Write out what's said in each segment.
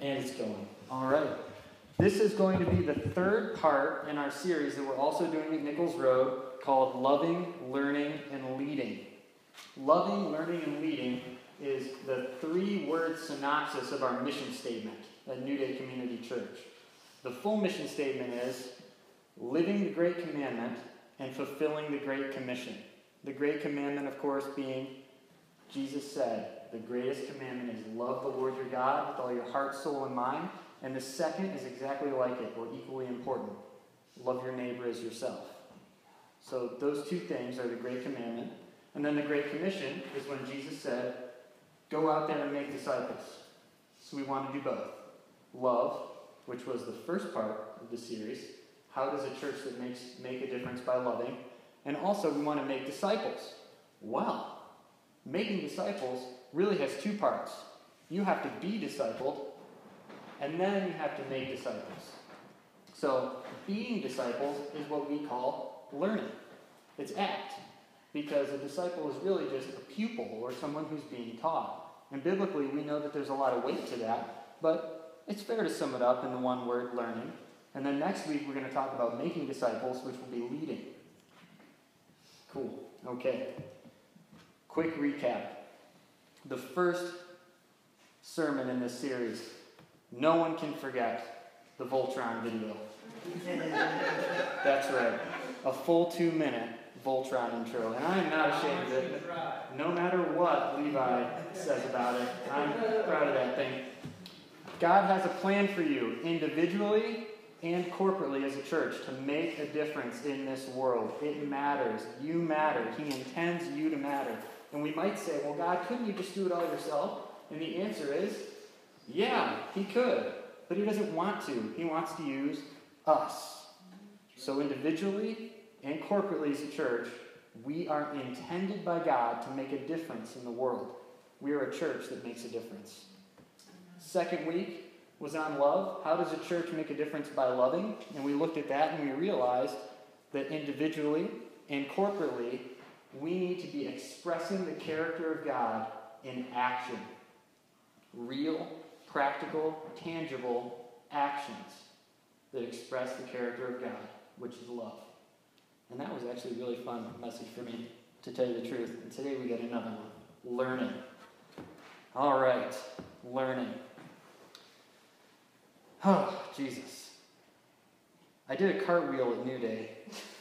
And it's going. All right. This is going to be the third part in our series that we're also doing at Nichols Road called Loving, Learning, and Leading. Loving, Learning, and Leading is the three word synopsis of our mission statement at New Day Community Church. The full mission statement is living the Great Commandment and fulfilling the Great Commission. The Great Commandment, of course, being Jesus said, the greatest commandment is love the Lord your God with all your heart, soul, and mind. And the second is exactly like it, or equally important love your neighbor as yourself. So those two things are the Great Commandment. And then the Great Commission is when Jesus said, Go out there and make disciples. So we want to do both. Love, which was the first part of the series. How does a church that makes make a difference by loving? And also we want to make disciples. Well, making disciples really has two parts. You have to be discipled, and then you have to make disciples. So, being disciples is what we call learning. It's act. Because a disciple is really just a pupil or someone who's being taught. And biblically, we know that there's a lot of weight to that, but it's fair to sum it up in the one word learning. And then next week, we're going to talk about making disciples, which will be leading. Cool. Okay. Quick recap. The first sermon in this series, no one can forget the Voltron video. That's right. A full two minute Voltron intro. And I am not ashamed of it. No matter what Levi says about it, I'm proud of that thing. God has a plan for you individually and corporately as a church to make a difference in this world. It matters. You matter. He intends you to matter. And we might say, well, God, couldn't you just do it all yourself? And the answer is, yeah, He could. But He doesn't want to. He wants to use us. So individually and corporately as a church, we are intended by God to make a difference in the world. We are a church that makes a difference. Second week was on love. How does a church make a difference by loving? And we looked at that and we realized that individually and corporately, we need to be expressing the character of God in action. Real, practical, tangible actions that express the character of God, which is love. And that was actually a really fun message for me, to tell you the truth. And today we get another one learning. All right, learning. Oh, Jesus. I did a cartwheel at New Day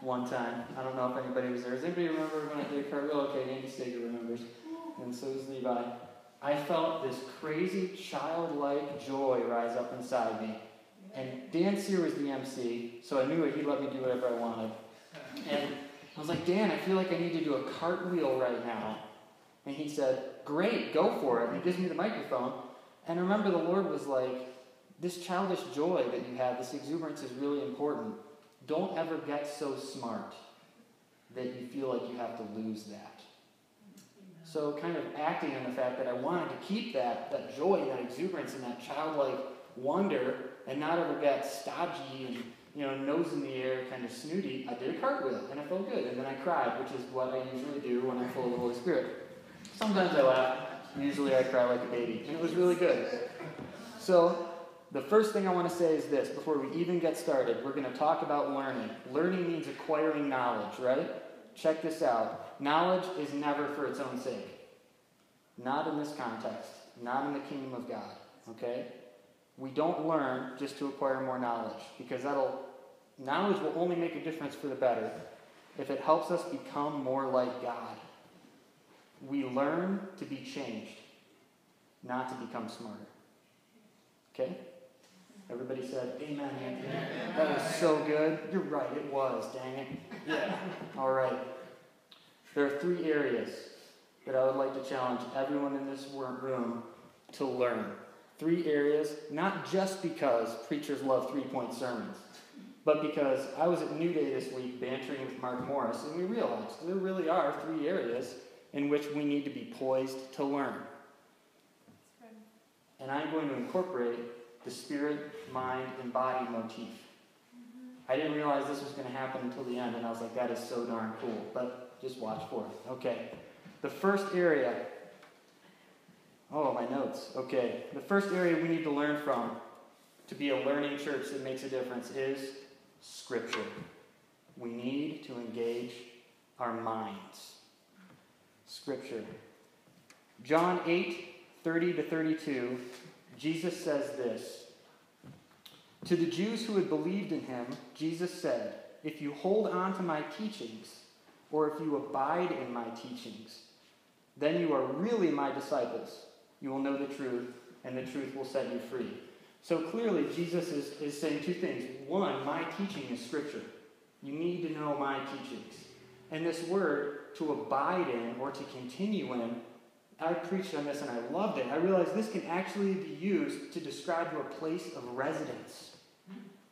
one time. I don't know if anybody was there. Does anybody remember when I did a cartwheel? Okay, Andy Stager remembers. And so does Levi. I felt this crazy childlike joy rise up inside me. And Dan Sear was the MC, so I knew it. He'd let me do whatever I wanted. And I was like, Dan, I feel like I need to do a cartwheel right now. And he said, Great, go for it. And he gives me the microphone. And remember the Lord was like, This childish joy that you have, this exuberance is really important. Ever get so smart that you feel like you have to lose that. So, kind of acting on the fact that I wanted to keep that, that joy that exuberance and that childlike wonder and not ever get stodgy and you know, nose in the air, kind of snooty, I did a cartwheel and I felt good. And then I cried, which is what I usually do when I'm full of the Holy Spirit. Sometimes I laugh, usually I cry like a baby. And it was really good. So, the first thing I want to say is this before we even get started, we're going to talk about learning. Learning means acquiring knowledge, right? Check this out. Knowledge is never for its own sake. Not in this context, not in the kingdom of God, okay? We don't learn just to acquire more knowledge because that'll knowledge will only make a difference for the better if it helps us become more like God. We learn to be changed, not to become smarter. Okay? Everybody said, Amen, Anthony. That was so good. You're right, it was, dang it. Yeah. All right. There are three areas that I would like to challenge everyone in this room to learn. Three areas, not just because preachers love three point sermons, but because I was at New Day this week bantering with Mark Morris, and we realized there really are three areas in which we need to be poised to learn. And I'm going to incorporate the spirit, mind, and body motif. I didn't realize this was going to happen until the end, and I was like, that is so darn cool. But just watch for it. Okay. The first area Oh, my notes. Okay. The first area we need to learn from to be a learning church that makes a difference is Scripture. We need to engage our minds. Scripture. John 8, 30 to 32, Jesus says this. To the Jews who had believed in him, Jesus said, If you hold on to my teachings, or if you abide in my teachings, then you are really my disciples. You will know the truth, and the truth will set you free. So clearly, Jesus is, is saying two things. One, my teaching is Scripture. You need to know my teachings. And this word, to abide in or to continue in, I preached on this and I loved it. I realized this can actually be used to describe your place of residence.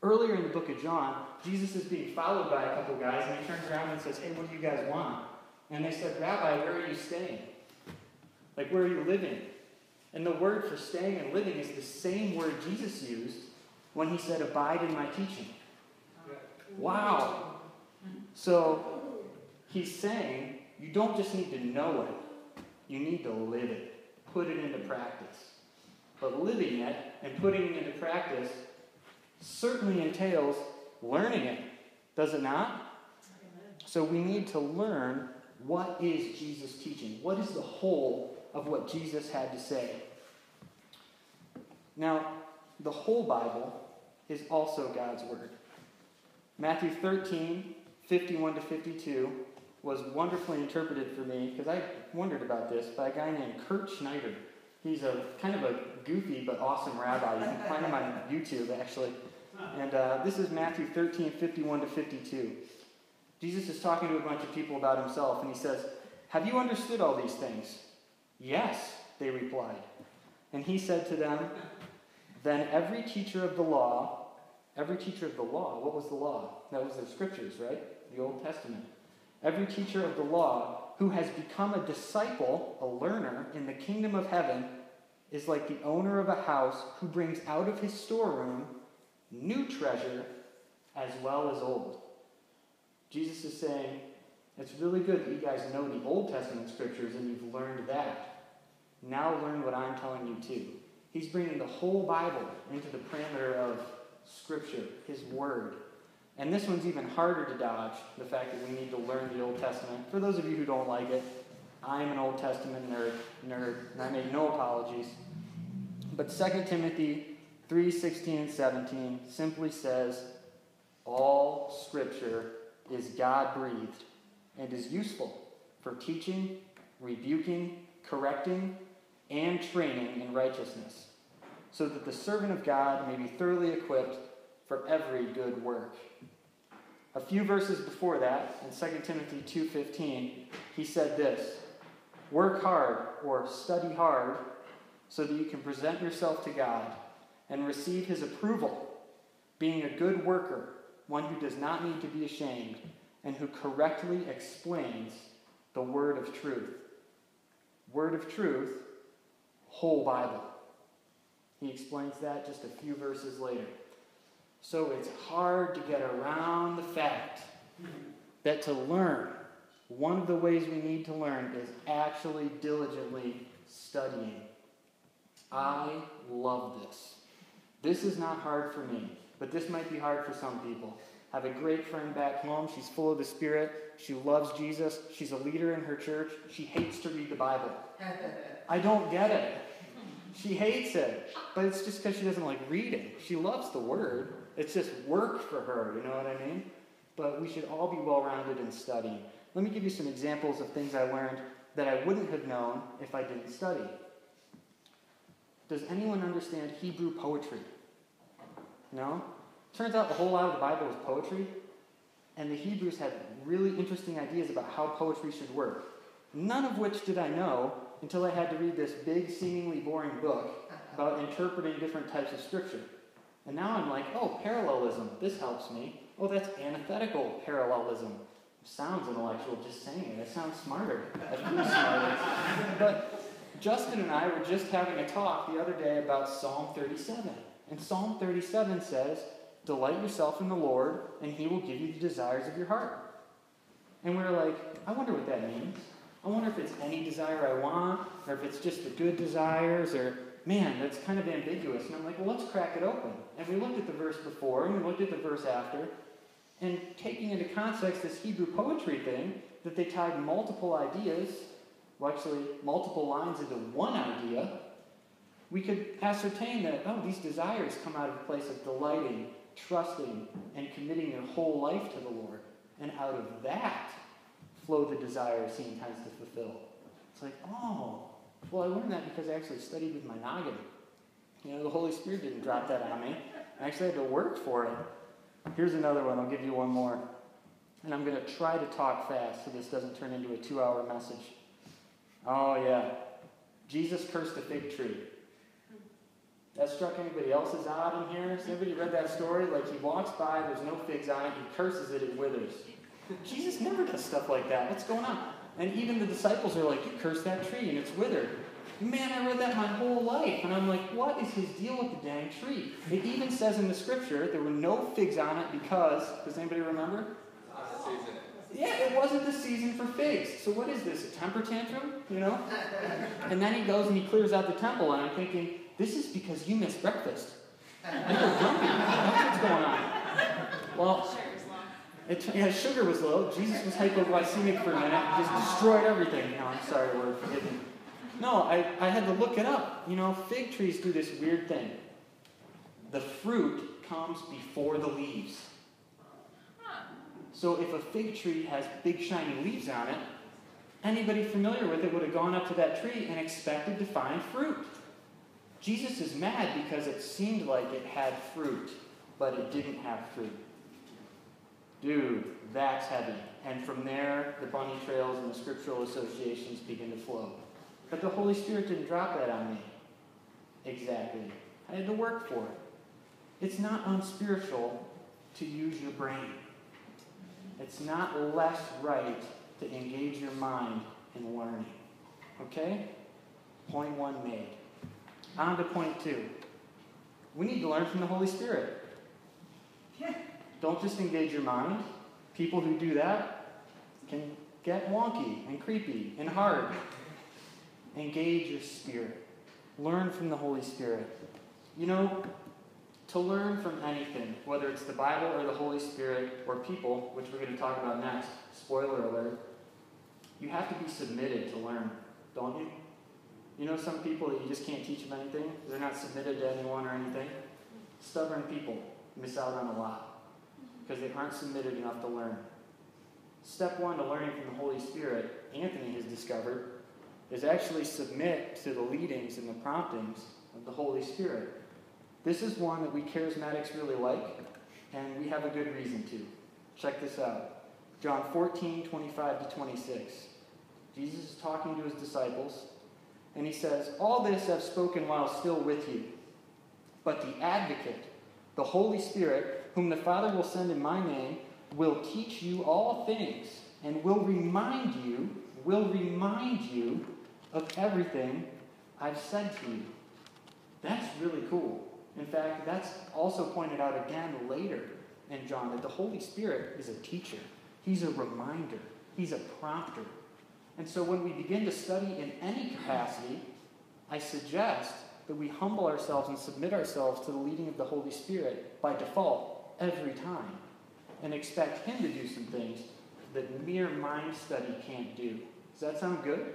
Earlier in the book of John, Jesus is being followed by a couple guys, and he turns around and says, Hey, what do you guys want? And they said, Rabbi, where are you staying? Like, where are you living? And the word for staying and living is the same word Jesus used when he said, Abide in my teaching. Wow. So he's saying you don't just need to know it, you need to live it, put it into practice. But living it and putting it into practice certainly entails learning it, does it not? So we need to learn what is Jesus teaching? What is the whole of what Jesus had to say? Now, the whole Bible is also God's Word. Matthew 13, 51 to 52 was wonderfully interpreted for me because I wondered about this by a guy named Kirt Schneider. He's a kind of a goofy but awesome rabbi. You can find him on YouTube, actually. And uh, this is Matthew 13, 51 to 52. Jesus is talking to a bunch of people about himself, and he says, Have you understood all these things? Yes, they replied. And he said to them, Then every teacher of the law Every teacher of the law, what was the law? That was the scriptures, right? The Old Testament. Every teacher of the law who has become a disciple, a learner in the kingdom of heaven, is like the owner of a house who brings out of his storeroom new treasure as well as old. Jesus is saying, it's really good that you guys know the Old Testament scriptures and you've learned that. Now learn what I'm telling you too. He's bringing the whole Bible into the parameter of Scripture, His Word. And this one's even harder to dodge the fact that we need to learn the Old Testament. For those of you who don't like it, I'm an Old Testament nerd, nerd and I make no apologies. But 2 Timothy 3 16 and 17 simply says, All Scripture is God breathed and is useful for teaching, rebuking, correcting, and training in righteousness so that the servant of God may be thoroughly equipped for every good work. A few verses before that, in 2 Timothy 2:15, he said this: "Work hard or study hard so that you can present yourself to God and receive his approval, being a good worker, one who does not need to be ashamed and who correctly explains the word of truth." Word of truth, whole Bible. He explains that just a few verses later. So it's hard to get around the fact that to learn, one of the ways we need to learn is actually diligently studying. I love this. This is not hard for me, but this might be hard for some people. I have a great friend back home. She's full of the Spirit. She loves Jesus. She's a leader in her church. She hates to read the Bible. I don't get it. She hates it, but it's just because she doesn't like reading. She loves the word. It's just work for her, you know what I mean? But we should all be well rounded in studying. Let me give you some examples of things I learned that I wouldn't have known if I didn't study. Does anyone understand Hebrew poetry? No? Turns out a whole lot of the Bible is poetry, and the Hebrews had really interesting ideas about how poetry should work. None of which did I know until I had to read this big, seemingly boring book about interpreting different types of scripture. And now I'm like, oh, parallelism, this helps me. Oh, that's antithetical parallelism. Sounds intellectual just saying it. It sounds smarter. I feel smarter. but Justin and I were just having a talk the other day about Psalm 37. And Psalm 37 says, Delight yourself in the Lord, and he will give you the desires of your heart. And we are like, I wonder what that means. I wonder if it's any desire I want, or if it's just the good desires, or man, that's kind of ambiguous. And I'm like, well, let's crack it open. And we looked at the verse before, and we looked at the verse after, and taking into context this Hebrew poetry thing, that they tied multiple ideas, well, actually, multiple lines into one idea, we could ascertain that, oh, these desires come out of a place of delighting, trusting, and committing your whole life to the Lord. And out of that flow the desires he intends to fulfill. It's like, oh, well, I learned that because I actually studied with my noggin. You know, the Holy Spirit didn't drop that on me. I actually had to work for it. Here's another one. I'll give you one more. And I'm going to try to talk fast so this doesn't turn into a two hour message. Oh, yeah. Jesus cursed a fig tree. That struck anybody else's odd in here? Has anybody read that story? Like he walks by, there's no figs on it, he curses it, it withers. Jesus never does stuff like that. What's going on? And even the disciples are like, You cursed that tree and it's withered. Man, I read that my whole life. And I'm like, What is his deal with the dang tree? It even says in the scripture there were no figs on it because, does anybody remember? Yeah, it wasn't the season for figs. So what is this? A temper tantrum? You know? And then he goes and he clears out the temple, and I'm thinking, this is because you missed breakfast. You're grumpy. That's what's going on. Well, it, yeah, sugar was low. Jesus was hypoglycemic for a minute. Just destroyed everything. No, I'm sorry, Lord, forgive me. No, I, I had to look it up. You know, fig trees do this weird thing. The fruit comes before the leaves. So if a fig tree has big shiny leaves on it, anybody familiar with it would have gone up to that tree and expected to find fruit. Jesus is mad because it seemed like it had fruit, but it didn't have fruit. Dude, that's heavy. And from there, the bunny trails and the scriptural associations begin to flow. But the Holy Spirit didn't drop that on me. Exactly. I had to work for it. It's not unspiritual to use your brain. It's not less right to engage your mind in learning. Okay? Point one made. On to point two. We need to learn from the Holy Spirit. Don't just engage your mind. People who do that can get wonky and creepy and hard. Engage your spirit. Learn from the Holy Spirit. You know, to learn from anything, whether it's the Bible or the Holy Spirit or people, which we're going to talk about next, spoiler alert, you have to be submitted to learn, don't you? You know some people that you just can't teach them anything? They're not submitted to anyone or anything? Stubborn people miss out on a lot because they aren't submitted enough to learn. Step one to learning from the Holy Spirit, Anthony has discovered, is actually submit to the leadings and the promptings of the Holy Spirit. This is one that we charismatics really like, and we have a good reason to. Check this out John 14, 25 to 26. Jesus is talking to his disciples, and he says, All this I've spoken while still with you. But the advocate, the Holy Spirit, whom the Father will send in my name, will teach you all things and will remind you, will remind you of everything I've said to you. That's really cool. In fact, that's also pointed out again later in John that the Holy Spirit is a teacher, He's a reminder, He's a prompter. And so when we begin to study in any capacity, I suggest that we humble ourselves and submit ourselves to the leading of the Holy Spirit by default every time and expect Him to do some things that mere mind study can't do. Does that sound good?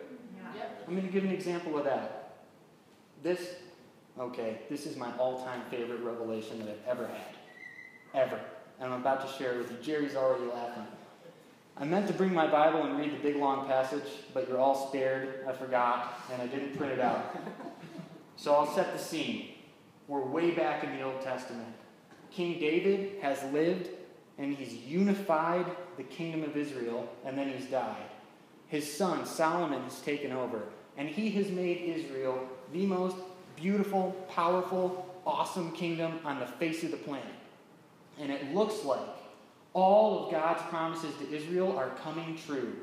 Yeah. I'm going to give an example of that. This Okay, this is my all time favorite revelation that I've ever had. Ever. And I'm about to share it with you. Jerry's already laughing. I meant to bring my Bible and read the big long passage, but you're all spared. I forgot, and I didn't print it out. So I'll set the scene. We're way back in the Old Testament. King David has lived and he's unified the kingdom of Israel, and then he's died. His son Solomon has taken over, and he has made Israel the most beautiful, powerful, awesome kingdom on the face of the planet. And it looks like all of God's promises to Israel are coming true.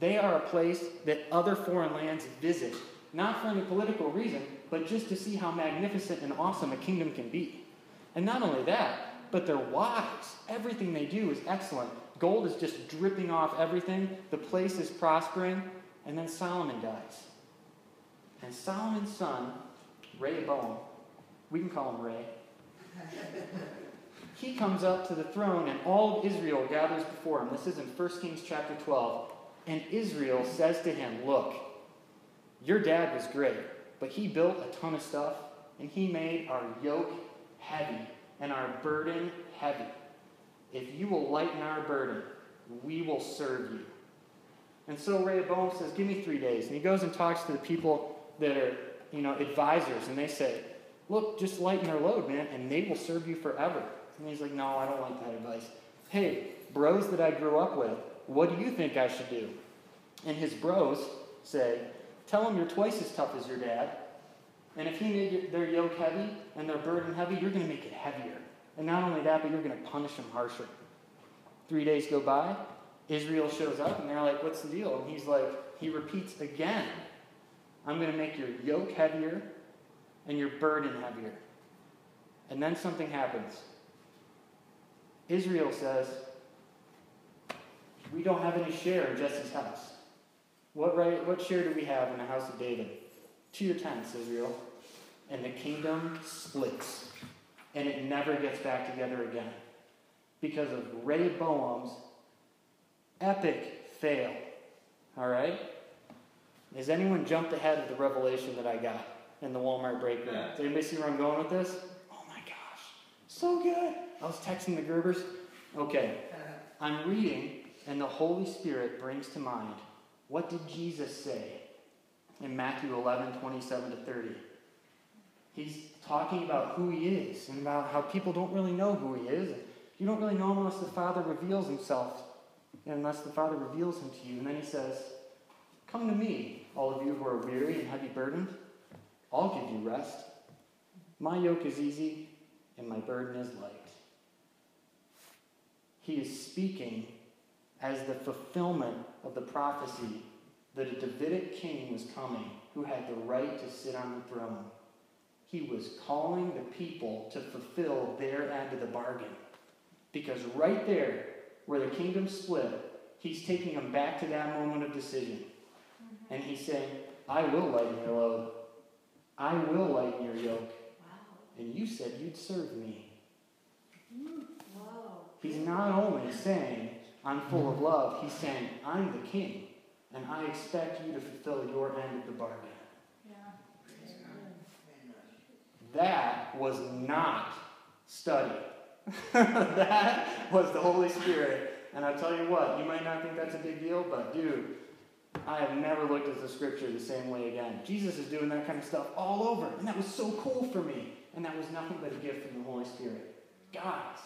They are a place that other foreign lands visit, not for any political reason, but just to see how magnificent and awesome a kingdom can be. And not only that, but they're wise. Everything they do is excellent. Gold is just dripping off everything. The place is prospering. And then Solomon dies. And Solomon's son, Rehoboam, we can call him Ray, he comes up to the throne, and all of Israel gathers before him. This is in 1 Kings chapter 12. And Israel says to him, Look, your dad was great, but he built a ton of stuff, and he made our yoke heavy and our burden heavy. If you will lighten our burden, we will serve you. And so Rehoboam says, Give me three days. And he goes and talks to the people that are, you know, advisors, and they say, Look, just lighten their load, man, and they will serve you forever. And he's like, No, I don't like that advice. Hey, bros that I grew up with, what do you think I should do? And his bros say, Tell him you're twice as tough as your dad. And if he made their yoke heavy and their burden heavy, you're going to make it heavier. And not only that, but you're going to punish them harsher. Three days go by, Israel shows up, and they're like, What's the deal? And he's like, He repeats again, I'm going to make your yoke heavier and your burden heavier. And then something happens. Israel says, We don't have any share in Jesse's house. What, right, what share do we have in the house of David? To your tents, Israel. And the kingdom splits. And it never gets back together again. Because of Rehoboam's epic fail. All right? Has anyone jumped ahead of the revelation that I got in the Walmart break room? Does anybody see where I'm going with this? Oh my gosh. So good. I was texting the Gerbers. Okay. Uh-huh. I'm reading, and the Holy Spirit brings to mind what did Jesus say in Matthew 11, 27 to 30? He's talking about who he is and about how people don't really know who he is. You don't really know him unless the Father reveals himself, unless the Father reveals him to you. And then he says, Come to me, all of you who are weary and heavy burdened. I'll give you rest. My yoke is easy and my burden is light. He is speaking as the fulfillment of the prophecy that a Davidic king was coming who had the right to sit on the throne. He was calling the people to fulfill their end of the bargain. Because right there, where the kingdom split, he's taking them back to that moment of decision. Mm-hmm. And he's saying, I will lighten your load. I will lighten your yoke. Wow. And you said you'd serve me. Mm, wow. He's not only saying, I'm full of love, he's saying, I'm the king, and I expect you to fulfill your end of the bargain. Yeah. That was not study. that was the Holy Spirit. And I'll tell you what, you might not think that's a big deal, but dude, I have never looked at the scripture the same way again. Jesus is doing that kind of stuff all over, and that was so cool for me. And that was nothing but a gift from the Holy Spirit. Guys,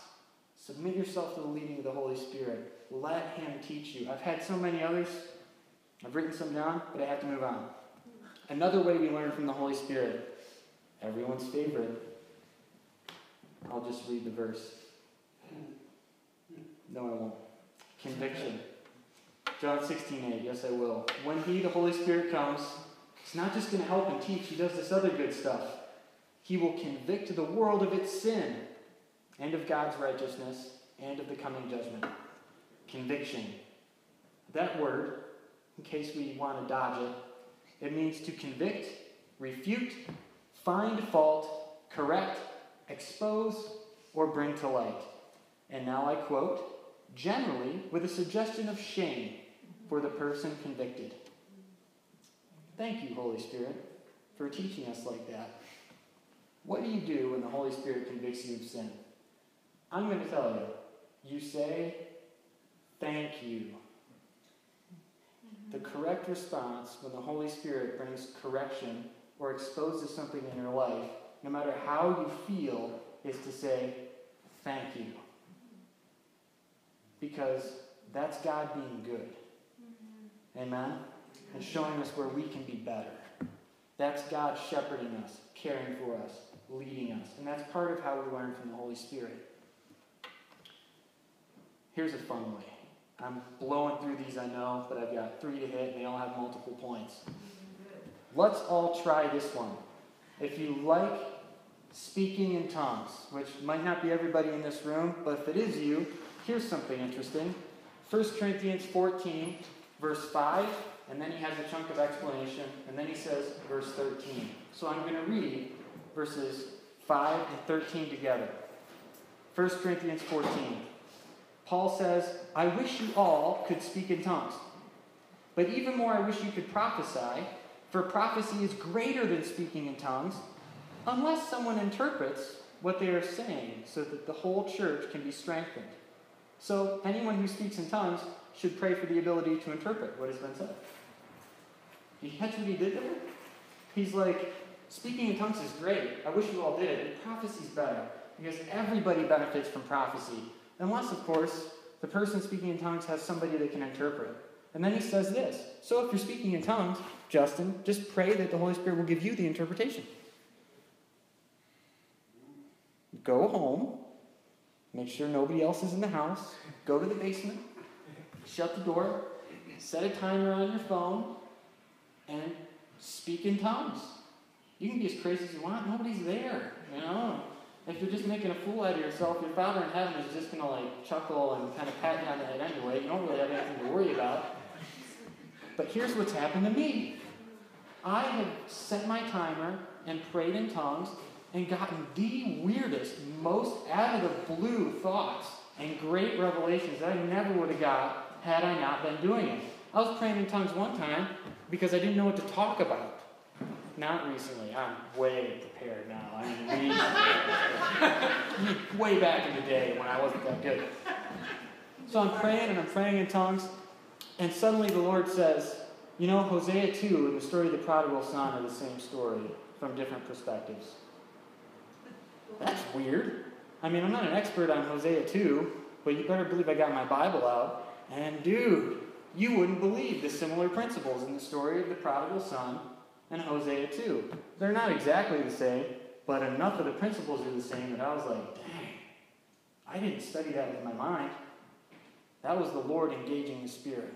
submit yourself to the leading of the Holy Spirit. Let Him teach you. I've had so many others. I've written some down, but I have to move on. Another way we learn from the Holy Spirit, everyone's favorite. I'll just read the verse. No, I won't. Conviction. John 16, 8. Yes, I will. When He, the Holy Spirit, comes, He's not just going to help and teach, He does this other good stuff. He will convict the world of its sin and of God's righteousness and of the coming judgment. Conviction. That word, in case we want to dodge it, it means to convict, refute, find fault, correct, expose, or bring to light. And now I quote generally with a suggestion of shame for the person convicted. Thank you, Holy Spirit, for teaching us like that. What do you do when the Holy Spirit convicts you of sin? I'm going to tell you. You say, Thank you. The correct response when the Holy Spirit brings correction or exposes something in your life, no matter how you feel, is to say, Thank you because that's God being good. Mm-hmm. Amen? And showing us where we can be better. That's God shepherding us, caring for us, leading us. And that's part of how we learn from the Holy Spirit. Here's a fun way. I'm blowing through these, I know, but I've got three to hit, and they all have multiple points. Let's all try this one. If you like speaking in tongues, which might not be everybody in this room, but if it is you, Here's something interesting 1 Corinthians 14, verse 5 and then he has a chunk of explanation, and then he says verse 13. So I'm going to read verses 5 and 13 together. 1 Corinthians 14. Paul says, I wish you all could speak in tongues. But even more, I wish you could prophesy, for prophecy is greater than speaking in tongues, unless someone interprets what they are saying, so that the whole church can be strengthened. So, anyone who speaks in tongues should pray for the ability to interpret what has been said. You catch what he did there? He's like, speaking in tongues is great. I wish you all did it. Prophecy's better because everybody benefits from prophecy. Unless, of course, the person speaking in tongues has somebody that can interpret. And then he says this So if you're speaking in tongues, Justin, just pray that the Holy Spirit will give you the interpretation. Go home, make sure nobody else is in the house, go to the basement, shut the door, set a timer on your phone, and speak in tongues. You can be as crazy as you want, nobody's there, you know? If you're just making a fool out of yourself, your Father in heaven is just going to like chuckle and kind of pat you on the head anyway. You don't really have anything to worry about. But here's what's happened to me I have set my timer and prayed in tongues and gotten the weirdest, most out of the blue thoughts and great revelations that I never would have got had I not been doing it. I was praying in tongues one time because I didn't know what to talk about. Not recently. I'm way prepared now. I mean, way back in the day when I wasn't that good. So I'm praying and I'm praying in tongues, and suddenly the Lord says, You know, Hosea 2 and the story of the prodigal son are the same story from different perspectives. That's weird. I mean, I'm not an expert on Hosea 2, but you better believe I got my Bible out. And dude, you wouldn't believe the similar principles in the story of the prodigal son and Hosea 2. They're not exactly the same, but enough of the principles are the same that I was like, dang, I didn't study that with my mind. That was the Lord engaging the Spirit.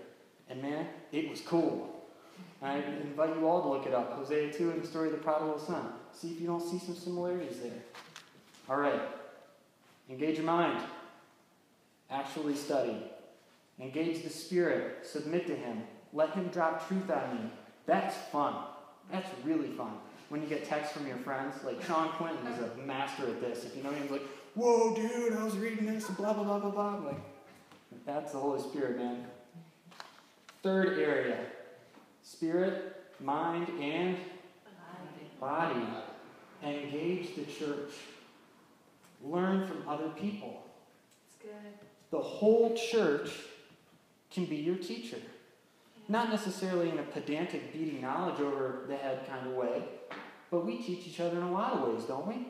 And man, it was cool. I invite you all to look it up Hosea 2 and the story of the prodigal son. See if you don't see some similarities there. All right. Engage your mind. Actually study. Engage the Spirit. Submit to Him. Let Him drop truth on you. That's fun. That's really fun. When you get texts from your friends, like Sean Quinton is a master at this. If you know him, he's like, whoa, dude, I was reading this, and blah, blah, blah, blah, blah. I'm like, that's the Holy Spirit, man. Third area spirit, mind, and body. Engage the church. Learn from other people. It's good. The whole church can be your teacher. Not necessarily in a pedantic, beating knowledge over the head kind of way, but we teach each other in a lot of ways, don't we?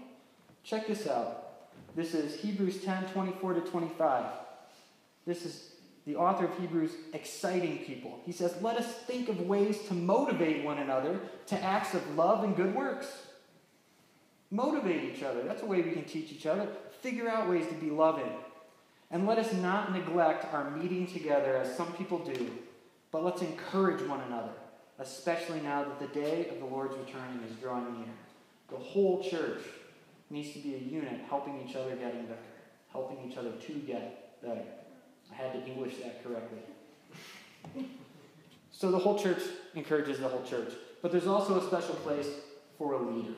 Check this out. This is Hebrews 10 24 to 25. This is the author of Hebrews exciting people. He says, Let us think of ways to motivate one another to acts of love and good works. Motivate each other. That's a way we can teach each other. Figure out ways to be loving. And let us not neglect our meeting together as some people do but let's encourage one another, especially now that the day of the Lord's returning is drawing near. The whole church needs to be a unit, helping each other getting better, helping each other to get better. I had to English that correctly. So the whole church encourages the whole church. But there's also a special place for a leader.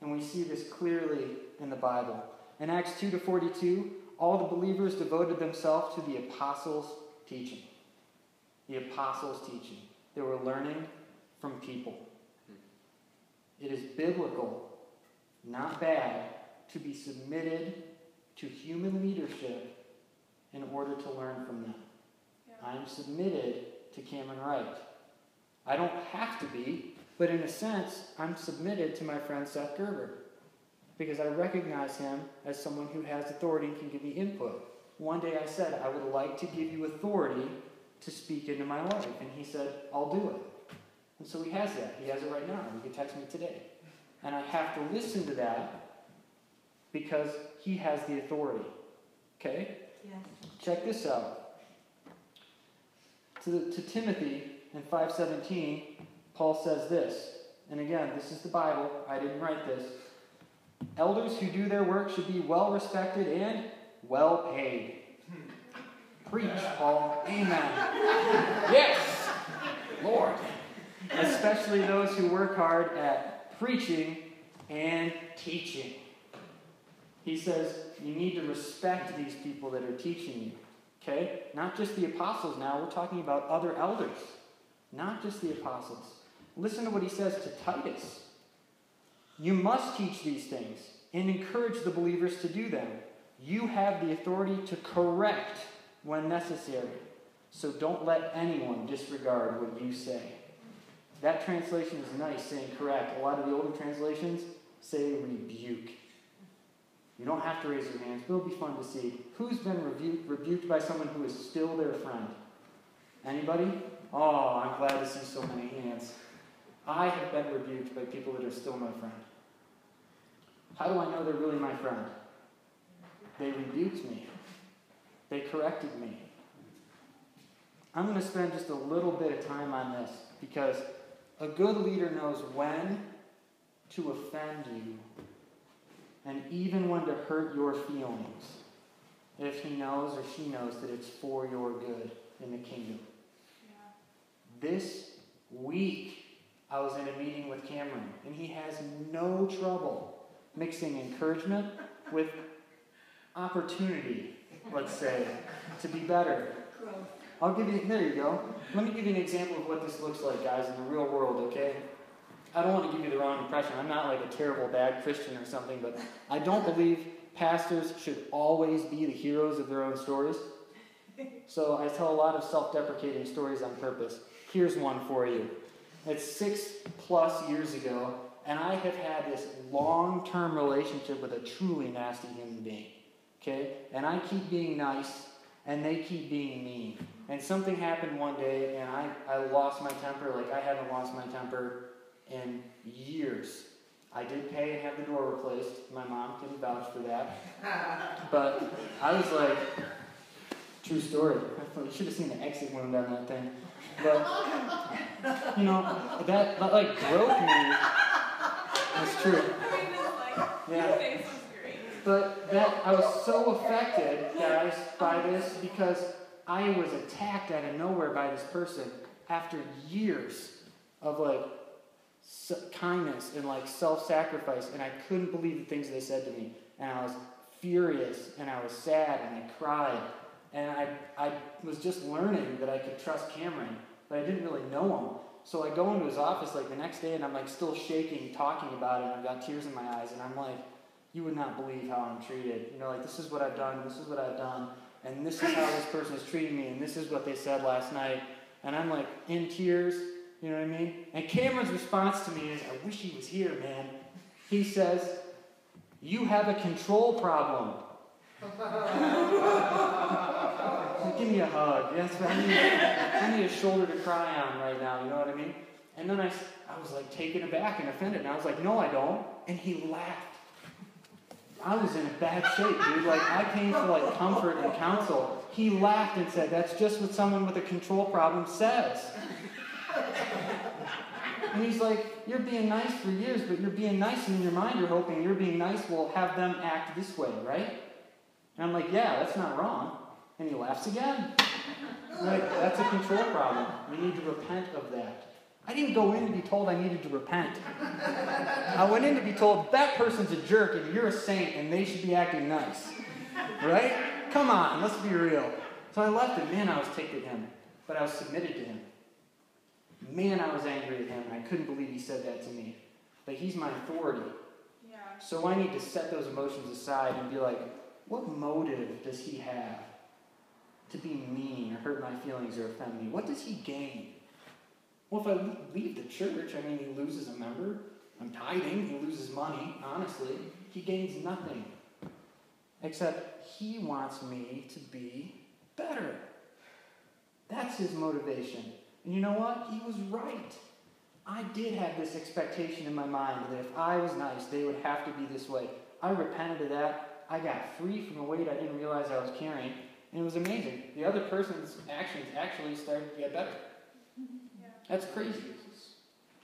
And we see this clearly in the Bible. In Acts 2 to 42, all the believers devoted themselves to the apostles' teaching the apostles' teaching. They were learning from people. It is biblical, not bad, to be submitted to human leadership in order to learn from them. Yeah. I am submitted to Cameron Wright. I don't have to be, but in a sense, I'm submitted to my friend Seth Gerber because I recognize him as someone who has authority and can give me input. One day I said, I would like to give you authority to speak into my life. And he said, I'll do it. And so he has that. He has it right now. He can text me today. And I have to listen to that because he has the authority. Okay? Yes. Check this out. To, the, to Timothy in 517, Paul says this. And again, this is the Bible. I didn't write this. Elders who do their work should be well respected and well paid. Preach, Paul. Amen. Yes. Lord. Especially those who work hard at preaching and teaching. He says you need to respect these people that are teaching you. Okay? Not just the apostles now, we're talking about other elders. Not just the apostles. Listen to what he says to Titus. You must teach these things and encourage the believers to do them. You have the authority to correct when necessary. So don't let anyone disregard what you say. That translation is nice, saying correct. A lot of the older translations say rebuke. You don't have to raise your hands, but it'll be fun to see. Who's been rebuked, rebuked by someone who is still their friend? Anybody? Oh, I'm glad to see so many hands. I have been rebuked by people that are still my friend. How do I know they're really my friend? They rebuked me. They corrected me. I'm going to spend just a little bit of time on this because a good leader knows when to offend you and even when to hurt your feelings if he knows or she knows that it's for your good in the kingdom. Yeah. This week, I was in a meeting with Cameron, and he has no trouble mixing encouragement with opportunity, let's say, to be better. I'll give you, there you go. Let me give you an example of what this looks like, guys, in the real world, okay? I don't want to give you the wrong impression. I'm not like a terrible bad Christian or something, but I don't believe pastors should always be the heroes of their own stories. So I tell a lot of self deprecating stories on purpose. Here's one for you. It's six plus years ago, and I have had this long term relationship with a truly nasty human being. Okay? And I keep being nice, and they keep being mean. And something happened one day, and I, I lost my temper like I haven't lost my temper in years. I did pay and have the door replaced. My mom can vouch for that. But I was like, true story. I should have seen the exit wound on that thing. But, you know, that, that like broke me. That's true. Yeah. But that I was so affected, guys, by this because I was attacked out of nowhere by this person after years of like kindness and like self-sacrifice and i couldn't believe the things they said to me. And i was furious and i was sad and i cried. And i, I was just learning that i could trust cameron but i didn't really know him. So i go into his office like the next day and i'm like still shaking talking about it and i've got tears in my eyes and i'm like you would not believe how i'm treated you know like this is what i've done this is what i've done and this is how this person is treating me and this is what they said last night and i'm like in tears you know what I mean? And Cameron's response to me is, I wish he was here, man. He says, You have a control problem. Give me a hug. Yes, I need, I need a shoulder to cry on right now. You know what I mean? And then I, I was like taken aback and offended. And I was like, No, I don't. And he laughed. I was in bad shape, dude. Like, I came for like comfort and counsel. He laughed and said, That's just what someone with a control problem says. And he's like, You're being nice for years, but you're being nice, and in your mind, you're hoping you're being nice will have them act this way, right? And I'm like, Yeah, that's not wrong. And he laughs again. like, that's a control problem. We need to repent of that. I didn't go in to be told I needed to repent. I went in to be told that person's a jerk and you're a saint and they should be acting nice. Right? Come on, let's be real. So I left and man, I was ticked at him, but I was submitted to him. Man, I was angry at him, and I couldn't believe he said that to me. But he's my authority. Yeah. So I need to set those emotions aside and be like, what motive does he have to be mean or hurt my feelings or offend me? What does he gain? Well, if I leave the church, I mean, he loses a member. I'm tithing, he loses money, honestly. He gains nothing. Except he wants me to be better. That's his motivation. And you know what? He was right. I did have this expectation in my mind that if I was nice, they would have to be this way. I repented of that. I got free from a weight I didn't realize I was carrying. And it was amazing. The other person's actions actually started to get better. Yeah. That's crazy.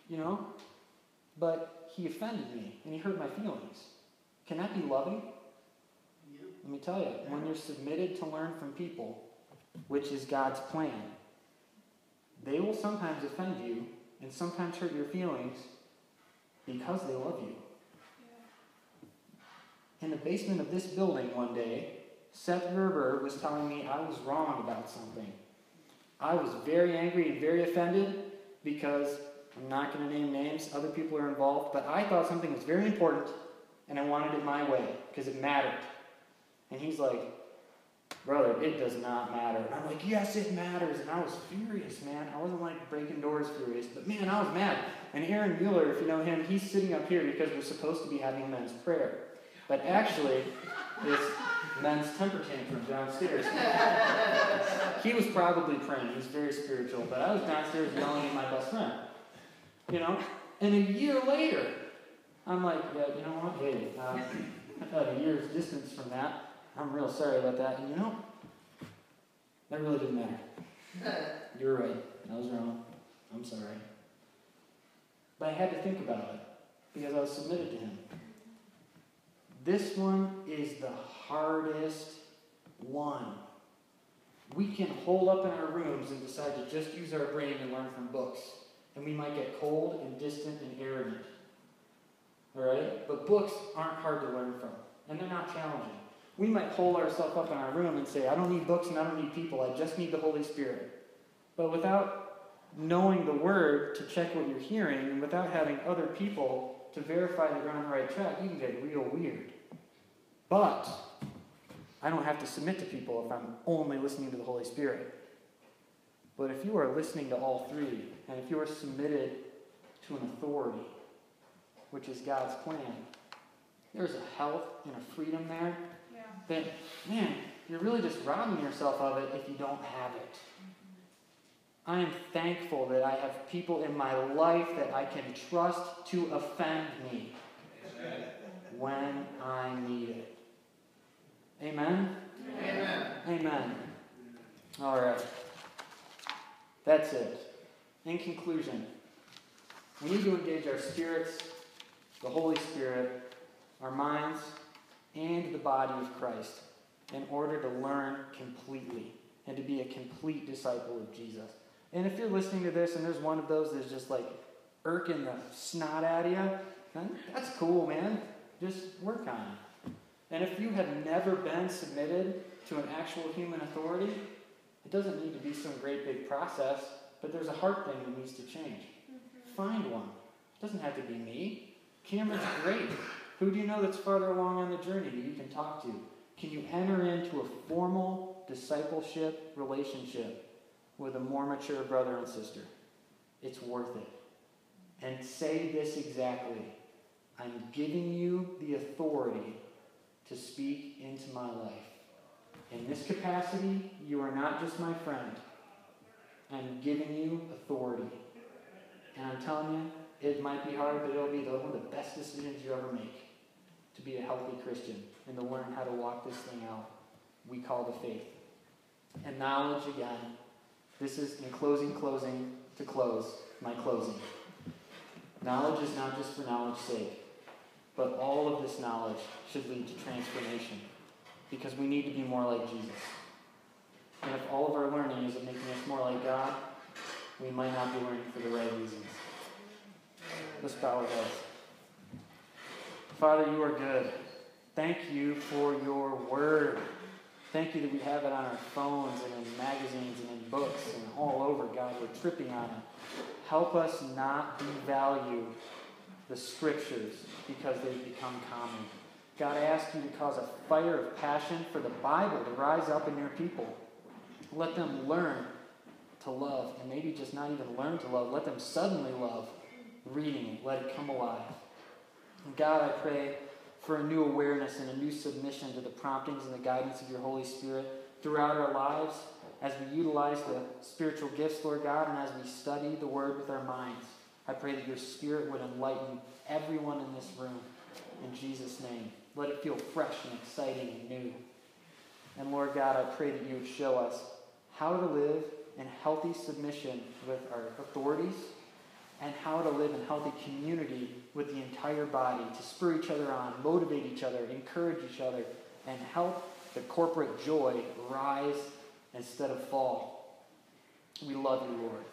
You know? But he offended me and he hurt my feelings. Can that be loving? Yeah. Let me tell you, when you're submitted to learn from people, which is God's plan, they will sometimes offend you and sometimes hurt your feelings because they love you. In the basement of this building one day, Seth Gerber was telling me I was wrong about something. I was very angry and very offended because I'm not going to name names, other people are involved, but I thought something was very important and I wanted it my way because it mattered. And he's like, Brother, it does not matter. And I'm like, Yes, it matters. And I was furious, man. I wasn't like breaking doors furious, but man, I was mad. And Aaron Mueller, if you know him, he's sitting up here because we're supposed to be having men's prayer. But actually, it's men's temper tantrum downstairs. he was probably praying. He was very spiritual. But I was downstairs yelling at my best friend. You know? And a year later, I'm like, yeah, you know what? Hey, uh, a year's distance from that. I'm real sorry about that. And you know, that really didn't matter. You're right. I was wrong. I'm sorry. But I had to think about it because I was submitted to him. This one is the hardest one. We can hole up in our rooms and decide to just use our brain and learn from books. And we might get cold and distant and arrogant. Alright? But books aren't hard to learn from. And they're not challenging. We might hole ourselves up in our room and say, I don't need books and I don't need people, I just need the Holy Spirit. But without knowing the Word to check what you're hearing, and without having other people to verify that you're on the right track, you can get real weird. But I don't have to submit to people if I'm only listening to the Holy Spirit. But if you are listening to all three, and if you are submitted to an authority, which is God's plan, there's a health and a freedom there yeah. that, man, you're really just robbing yourself of it if you don't have it. Mm-hmm. I am thankful that I have people in my life that I can trust to offend me when I need it. Amen? Amen. Amen. All right. That's it. In conclusion, we need to engage our spirits, the Holy Spirit, our minds, and the body of Christ in order to learn completely and to be a complete disciple of Jesus. And if you're listening to this and there's one of those that's just like irking the snot out of you, that's cool, man. Just work on it. And if you have never been submitted to an actual human authority, it doesn't need to be some great big process, but there's a heart thing that needs to change. Mm-hmm. Find one. It doesn't have to be me. Cameron's great. Who do you know that's farther along on the journey that you can talk to? Can you enter into a formal discipleship relationship with a more mature brother and sister? It's worth it. And say this exactly I'm giving you the authority to speak into my life. In this capacity, you are not just my friend. I'm giving you authority. And I'm telling you, it might be hard, but it'll be one of the best decisions you ever make to be a healthy Christian and to learn how to walk this thing out we call the faith. And knowledge, again, this is in closing, closing, to close, my closing. Knowledge is not just for knowledge's sake, but all of this knowledge should lead to transformation because we need to be more like Jesus. And if all of our learning is making us more like God, we might not be learning for the right reasons. Let's bow our heads. Father, you are good. Thank you for your word. Thank you that we have it on our phones and in magazines and in books and all over, God. We're tripping on it. Help us not devalue the scriptures because they've become common. God, I ask you to cause a fire of passion for the Bible to rise up in your people. Let them learn to love, and maybe just not even learn to love. Let them suddenly love reading. Let it come alive. And God, I pray for a new awareness and a new submission to the promptings and the guidance of your Holy Spirit throughout our lives as we utilize the spiritual gifts, Lord God, and as we study the Word with our minds. I pray that your Spirit would enlighten everyone in this room. In Jesus' name. Let it feel fresh and exciting and new. And Lord God, I pray that you would show us how to live in healthy submission with our authorities and how to live in healthy community with the entire body, to spur each other on, motivate each other, encourage each other, and help the corporate joy rise instead of fall. We love you, Lord.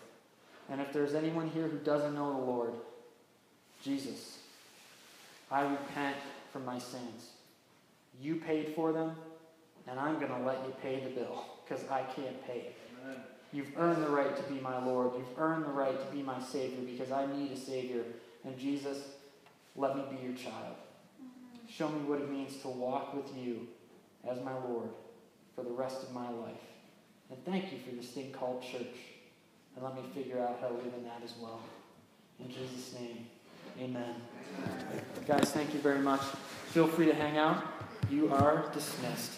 And if there's anyone here who doesn't know the Lord, Jesus, I repent for my sins. You paid for them, and I'm going to let you pay the bill because I can't pay it. Amen. You've earned the right to be my Lord. You've earned the right to be my Savior because I need a Savior. And Jesus, let me be your child. Mm-hmm. Show me what it means to walk with you as my Lord for the rest of my life. And thank you for this thing called church. And let me figure out how to live in that as well. In Jesus' name, amen. Guys, thank you very much. Feel free to hang out. You are dismissed.